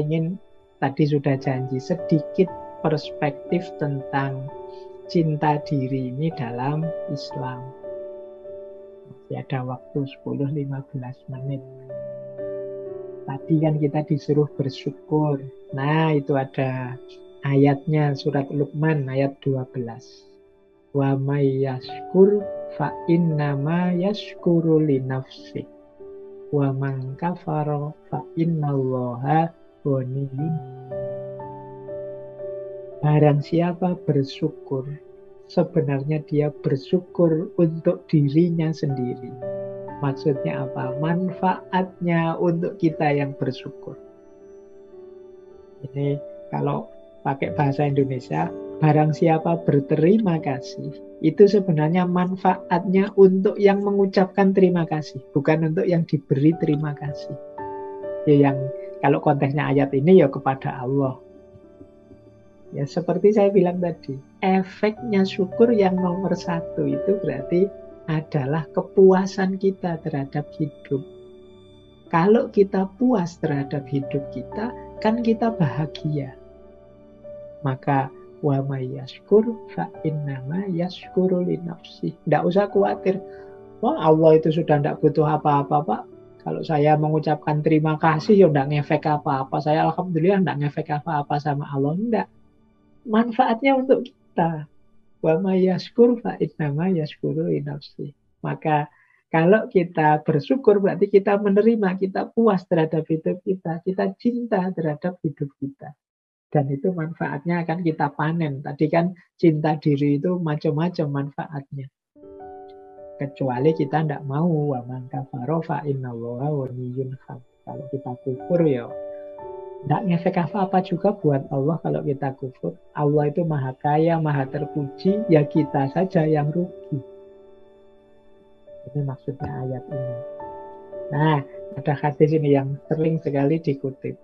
Ingin tadi sudah janji sedikit perspektif tentang cinta diri ini dalam Islam. Masih ada waktu 10-15 menit. Tadi kan kita disuruh bersyukur. Nah, itu ada ayatnya surat Luqman ayat 12. Wa may yashkur fa innama yashkuru li nafsi. Wa man kafara fa innallaha ghaniyun Barang siapa bersyukur, sebenarnya dia bersyukur untuk dirinya sendiri. Maksudnya apa? Manfaatnya untuk kita yang bersyukur. Ini kalau pakai bahasa Indonesia, barang siapa berterima kasih, itu sebenarnya manfaatnya untuk yang mengucapkan terima kasih, bukan untuk yang diberi terima kasih. Ya yang kalau konteksnya ayat ini ya kepada Allah, Ya seperti saya bilang tadi, efeknya syukur yang nomor satu itu berarti adalah kepuasan kita terhadap hidup. Kalau kita puas terhadap hidup kita, kan kita bahagia. Maka wa yashkur fa innama yashkuru li nafsi. Tidak usah khawatir. Wah Allah itu sudah tidak butuh apa-apa Pak. Kalau saya mengucapkan terima kasih ya tidak ngefek apa-apa. Saya Alhamdulillah tidak ngefek apa-apa sama Allah. Tidak manfaatnya untuk kita. Wa ma yashkur fa innama yashkuru nafsi. Maka kalau kita bersyukur berarti kita menerima, kita puas terhadap hidup kita, kita cinta terhadap hidup kita. Dan itu manfaatnya akan kita panen. Tadi kan cinta diri itu macam-macam manfaatnya. Kecuali kita tidak mau wa man kafaro fa innallaha Kalau kita kufur ya tidak ngefek apa-apa juga buat Allah kalau kita kufur. Allah itu maha kaya, maha terpuji, ya kita saja yang rugi. Ini maksudnya ayat ini. Nah, ada hadis ini yang sering sekali dikutip.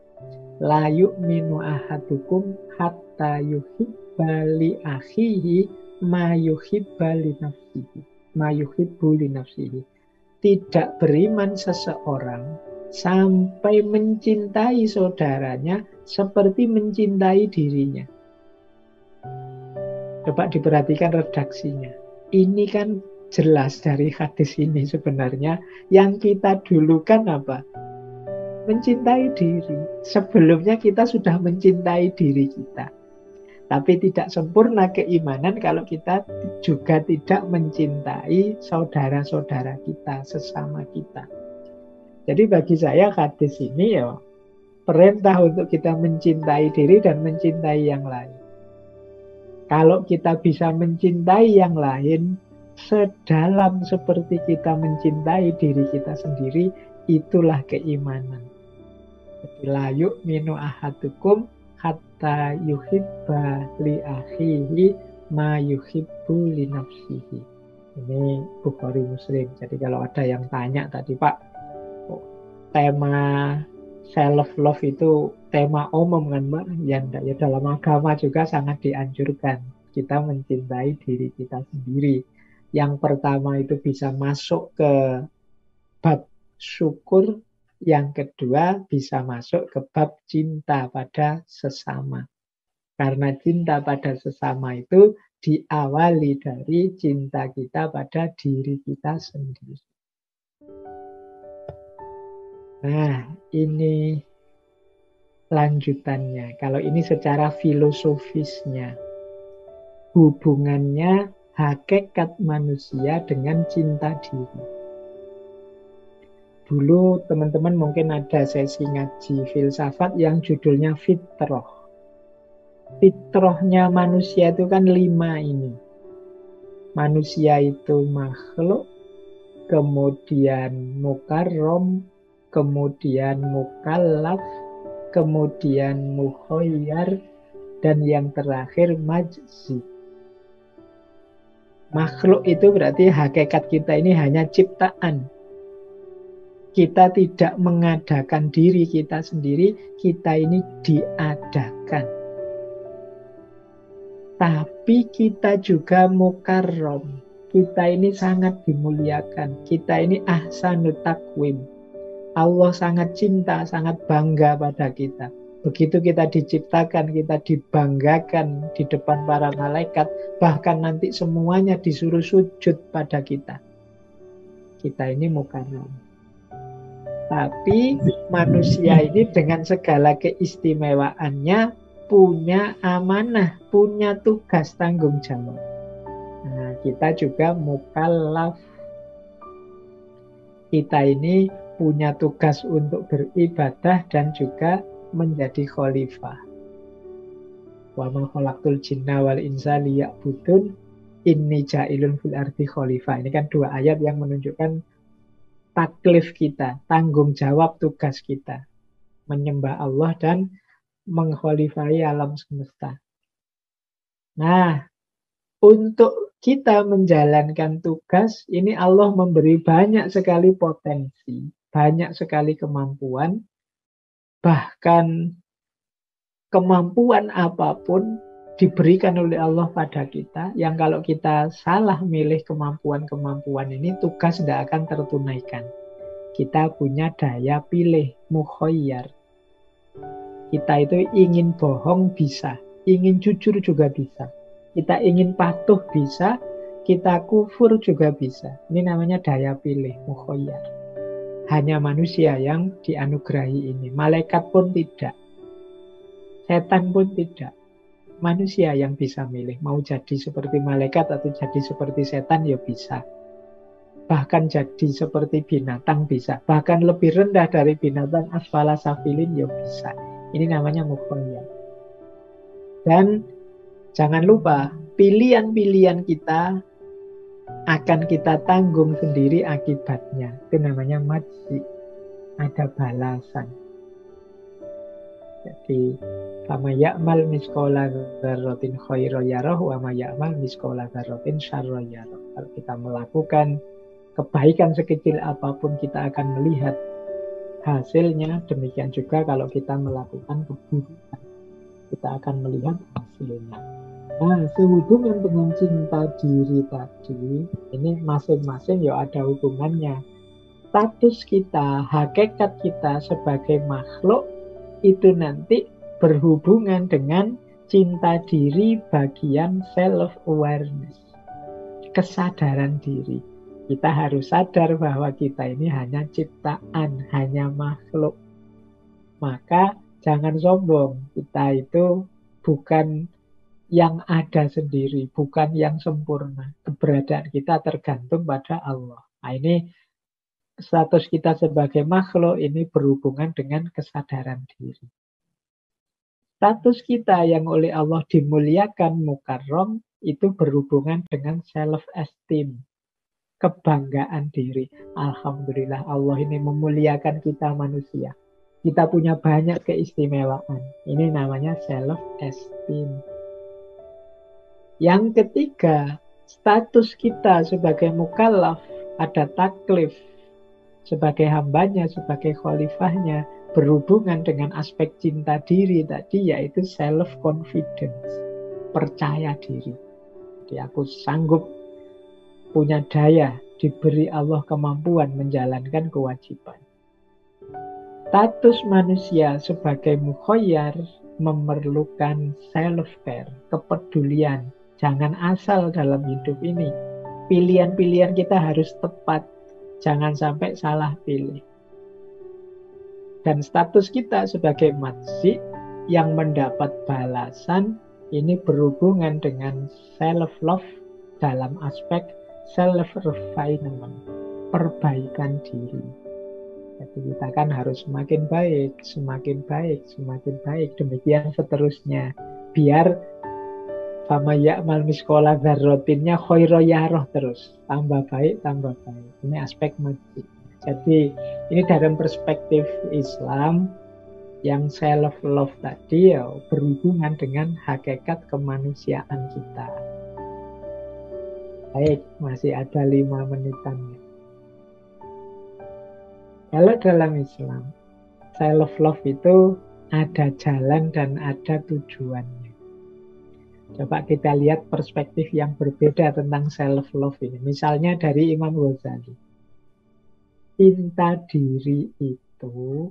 La yu'minu ahadukum hatta yuhibba li akhihi ma yuhibba nafsihi. Ma yuhibbu li nafsihi. Tidak beriman seseorang sampai mencintai saudaranya seperti mencintai dirinya. Coba diperhatikan redaksinya. Ini kan jelas dari hadis ini sebenarnya yang kita dulukan apa? Mencintai diri. Sebelumnya kita sudah mencintai diri kita. Tapi tidak sempurna keimanan kalau kita juga tidak mencintai saudara-saudara kita, sesama kita. Jadi bagi saya hadis ini ya perintah untuk kita mencintai diri dan mencintai yang lain. Kalau kita bisa mencintai yang lain sedalam seperti kita mencintai diri kita sendiri, itulah keimanan. Jadi layuk minu ahadukum hatta yuhibba li akhihi ma yuhibbu li nafsihi. Ini Bukhari Muslim. Jadi kalau ada yang tanya tadi, Pak, tema self love itu tema umum kan mbak ya ya dalam agama juga sangat dianjurkan kita mencintai diri kita sendiri yang pertama itu bisa masuk ke bab syukur yang kedua bisa masuk ke bab cinta pada sesama karena cinta pada sesama itu diawali dari cinta kita pada diri kita sendiri Nah, ini lanjutannya. Kalau ini secara filosofisnya, hubungannya hakikat manusia dengan cinta diri. Dulu teman-teman mungkin ada sesi ngaji filsafat yang judulnya fitroh. Fitrohnya manusia itu kan lima ini. Manusia itu makhluk, kemudian mukarrom, kemudian mukallaf, kemudian muhoyar, dan yang terakhir majzi. Makhluk itu berarti hakikat kita ini hanya ciptaan. Kita tidak mengadakan diri kita sendiri, kita ini diadakan. Tapi kita juga mukarrom. Kita ini sangat dimuliakan. Kita ini ahsanut takwim Allah sangat cinta, sangat bangga pada kita. Begitu kita diciptakan, kita dibanggakan di depan para malaikat, bahkan nanti semuanya disuruh sujud pada kita. Kita ini mukarram. Tapi manusia ini dengan segala keistimewaannya punya amanah, punya tugas tanggung jawab. Nah, kita juga mukallaf. Kita ini punya tugas untuk beribadah dan juga menjadi khalifah. Wa ma khalaqtul jinna wal insa liya'budun inni ja'ilun fil ardi khalifah. Ini kan dua ayat yang menunjukkan taklif kita, tanggung jawab tugas kita. Menyembah Allah dan mengkhalifai alam semesta. Nah, untuk kita menjalankan tugas, ini Allah memberi banyak sekali potensi banyak sekali kemampuan, bahkan kemampuan apa pun diberikan oleh Allah pada kita, yang kalau kita salah milih kemampuan-kemampuan ini, tugas tidak akan tertunaikan. Kita punya daya pilih, mukhoyar. Kita itu ingin bohong bisa, ingin jujur juga bisa. Kita ingin patuh bisa, kita kufur juga bisa. Ini namanya daya pilih, mukhoyar hanya manusia yang dianugerahi ini. Malaikat pun tidak. Setan pun tidak. Manusia yang bisa milih. Mau jadi seperti malaikat atau jadi seperti setan ya bisa. Bahkan jadi seperti binatang bisa. Bahkan lebih rendah dari binatang asfala safilin ya bisa. Ini namanya mukhoyah. Dan jangan lupa pilihan-pilihan kita akan kita tanggung sendiri akibatnya. Itu namanya majzi. Ada balasan. Jadi, sama ya'mal miskola zarrotin khairo yaroh, wa ma ya'mal miskola zarrotin syarro yaroh. Kalau kita melakukan kebaikan sekecil apa pun, kita akan melihat hasilnya. Demikian juga kalau kita melakukan keburukan, kita akan melihat hasilnya. Nah, sehubungan dengan cinta diri tadi, ini masing-masing ya ada hubungannya. Status kita, hakikat kita sebagai makhluk itu nanti berhubungan dengan cinta diri bagian self-awareness. Kesadaran diri. Kita harus sadar bahwa kita ini hanya ciptaan, hanya makhluk. Maka jangan sombong, kita itu bukan yang ada sendiri, bukan yang sempurna. Keberadaan kita tergantung pada Allah. Nah, ini status kita sebagai makhluk ini berhubungan dengan kesadaran diri. Status kita yang oleh Allah dimuliakan mukarrom itu berhubungan dengan self-esteem, kebanggaan diri. Alhamdulillah Allah ini memuliakan kita manusia. Kita punya banyak keistimewaan. Ini namanya self-esteem. Yang ketiga, status kita sebagai mukallaf ada taklif sebagai hambanya, sebagai khalifahnya berhubungan dengan aspek cinta diri tadi yaitu self confidence, percaya diri. Jadi aku sanggup punya daya diberi Allah kemampuan menjalankan kewajiban. Status manusia sebagai mukhoyar memerlukan self-care, kepedulian, Jangan asal dalam hidup ini. Pilihan-pilihan kita harus tepat. Jangan sampai salah pilih. Dan status kita sebagai matsi yang mendapat balasan ini berhubungan dengan self-love dalam aspek self-refinement, perbaikan diri. Jadi kita kan harus semakin baik, semakin baik, semakin baik, demikian seterusnya. Biar Fama ya'mal miskola zarrotinnya khoiro yaroh terus. Tambah baik, tambah baik. Ini aspek masjid. Jadi ini dalam perspektif Islam yang self love tadi ya berhubungan dengan hakikat kemanusiaan kita. Baik, masih ada lima menitan. Kalau dalam Islam, self love itu ada jalan dan ada tujuannya. Coba kita lihat perspektif yang berbeda tentang self-love ini. Misalnya dari Imam Ghazali. Cinta diri itu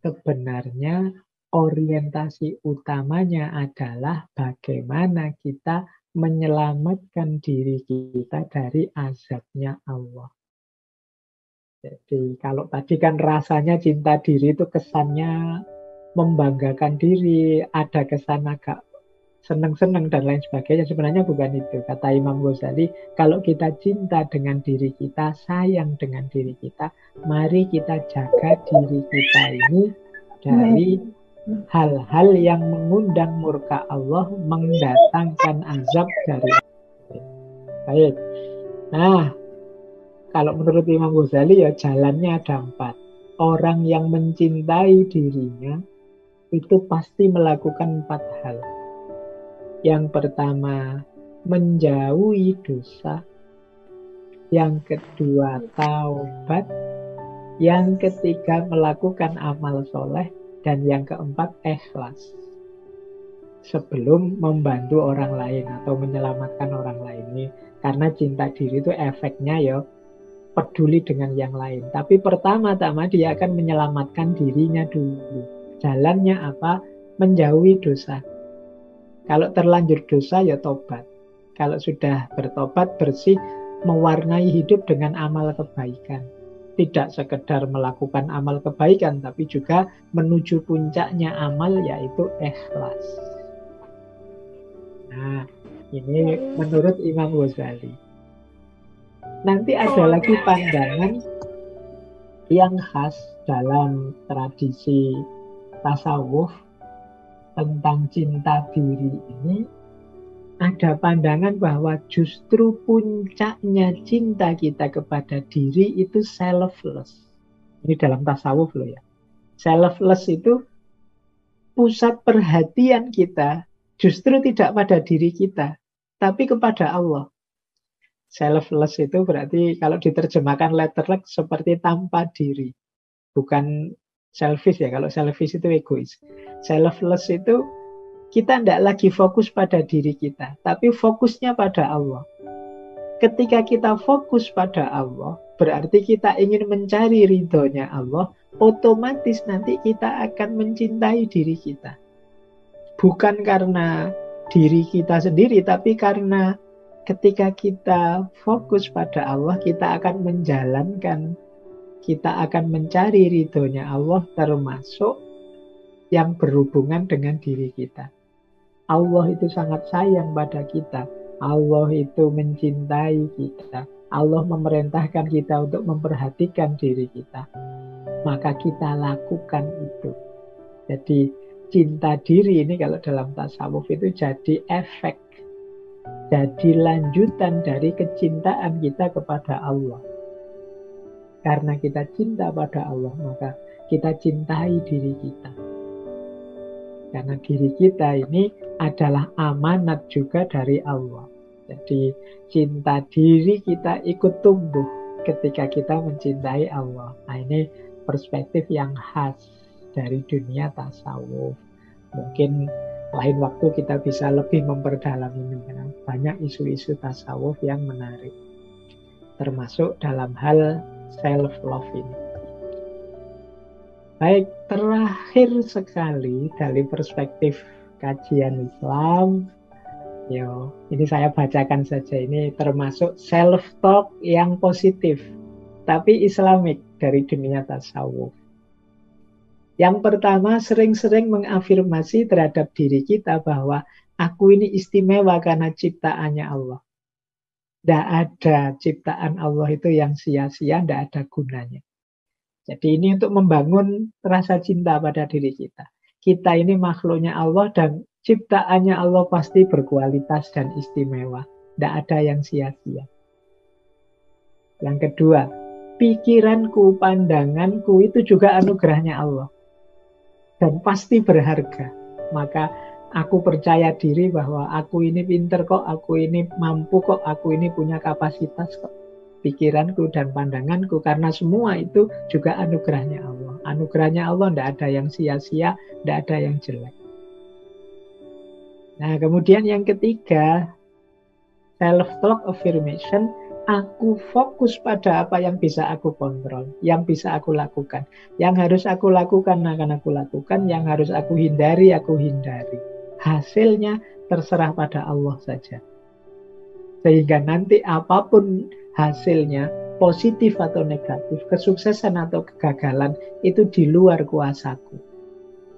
sebenarnya orientasi utamanya adalah bagaimana kita menyelamatkan diri kita dari azabnya Allah. Jadi kalau tadi kan rasanya cinta diri itu kesannya membanggakan diri, ada kesan agak senang-senang dan lain sebagainya. Sebenarnya bukan itu. Kata Imam Ghazali, kalau kita cinta dengan diri kita, sayang dengan diri kita, mari kita jaga diri kita ini dari hal-hal yang mengundang murka Allah, mendatangkan azab dari Baik. Nah, kalau menurut Imam Ghazali ya jalannya ada empat. Orang yang mencintai dirinya itu pasti melakukan empat hal. Yang pertama, menjauhi dosa. Yang kedua, taubat. Yang ketiga, melakukan amal soleh. Dan yang keempat, ikhlas. Sebelum membantu orang lain atau menyelamatkan orang lain. Karena cinta diri itu efeknya ya peduli dengan yang lain. Tapi pertama-tama dia akan menyelamatkan dirinya dulu. Jalannya apa? Menjauhi dosa. Kalau terlanjur dosa ya tobat. Kalau sudah bertobat bersih, mewarnai hidup dengan amal kebaikan. Tidak sekedar melakukan amal kebaikan, tapi juga menuju puncaknya amal yaitu ikhlas. Nah, ini menurut Imam Ghazali. Nanti ada lagi pandangan yang khas dalam tradisi tasawuf tentang cinta diri ini ada pandangan bahwa justru puncaknya cinta kita kepada diri itu selfless. Ini dalam tasawuf loh ya. Selfless itu pusat perhatian kita justru tidak pada diri kita, tapi kepada Allah. Selfless itu berarti kalau diterjemahkan letterlek seperti tanpa diri. Bukan selfish ya, kalau selfish itu egois. Selfless itu kita tidak lagi fokus pada diri kita, tapi fokusnya pada Allah. Ketika kita fokus pada Allah, berarti kita ingin mencari ridhonya Allah, otomatis nanti kita akan mencintai diri kita. Bukan karena diri kita sendiri, tapi karena ketika kita fokus pada Allah, kita akan menjalankan, kita akan mencari ridhonya Allah termasuk yang berhubungan dengan diri kita. Allah itu sangat sayang pada kita. Allah itu mencintai kita. Allah memerintahkan kita untuk memperhatikan diri kita. Maka kita lakukan itu. Jadi cinta diri ini kalau dalam tasawuf itu jadi efek jadi lanjutan dari kecintaan kita kepada Allah. Karena kita cinta pada Allah, maka kita cintai diri kita. Karena diri kita ini adalah amanat juga dari Allah. Jadi cinta diri kita ikut tumbuh ketika kita mencintai Allah. Nah ini perspektif yang khas dari dunia tasawuf. Mungkin lain waktu kita bisa lebih memperdalam ini karena banyak isu-isu tasawuf yang menarik termasuk dalam hal self love ini. Baik, terakhir sekali dari perspektif kajian Islam, yo, ini saya bacakan saja ini termasuk self talk yang positif tapi islamik dari dunia tasawuf. Yang pertama, sering-sering mengafirmasi terhadap diri kita bahwa aku ini istimewa karena ciptaannya Allah. Tidak ada ciptaan Allah itu yang sia-sia, tidak ada gunanya. Jadi ini untuk membangun rasa cinta pada diri kita. Kita ini makhluknya Allah dan ciptaannya Allah pasti berkualitas dan istimewa. Tidak ada yang sia-sia. Yang kedua, pikiranku, pandanganku itu juga anugerahnya Allah dan pasti berharga. Maka aku percaya diri bahwa aku ini pinter kok, aku ini mampu kok, aku ini punya kapasitas kok. Pikiranku dan pandanganku karena semua itu juga anugerahnya Allah. Anugerahnya Allah tidak ada yang sia-sia, tidak ada yang jelek. Nah, kemudian yang ketiga, self-talk affirmation aku fokus pada apa yang bisa aku kontrol, yang bisa aku lakukan. Yang harus aku lakukan akan aku lakukan, yang harus aku hindari aku hindari. Hasilnya terserah pada Allah saja. Sehingga nanti apa pun hasilnya, positif atau negatif, kesuksesan atau kegagalan, itu di luar kuasaku.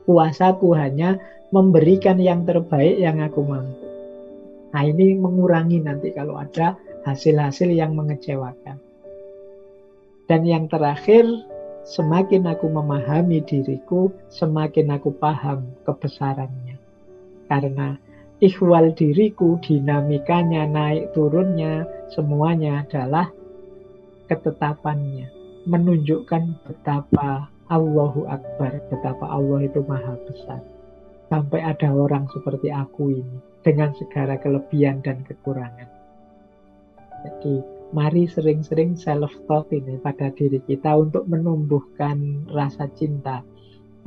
Kuasaku hanya memberikan yang terbaik yang aku mampu. Nah ini mengurangi nanti kalau ada hasil-hasil yang mengecewakan. Dan yang terakhir, semakin aku memahami diriku, semakin aku paham kebesarannya. Karena ikhwal diriku, dinamikanya, naik turunnya, semuanya adalah ketetapannya. Menunjukkan betapa Allahu Akbar, betapa Allah itu maha besar. Sampai ada orang seperti aku ini, dengan segala kelebihan dan kekurangan. Jadi mari sering-sering self-talk ini pada diri kita untuk menumbuhkan rasa cinta,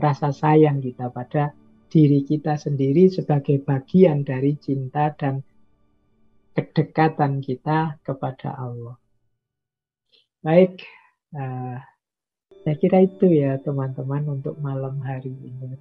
rasa sayang kita pada diri kita sendiri sebagai bagian dari cinta dan kedekatan kita kepada Allah. Baik, uh, saya kira itu ya teman-teman untuk malam hari ini.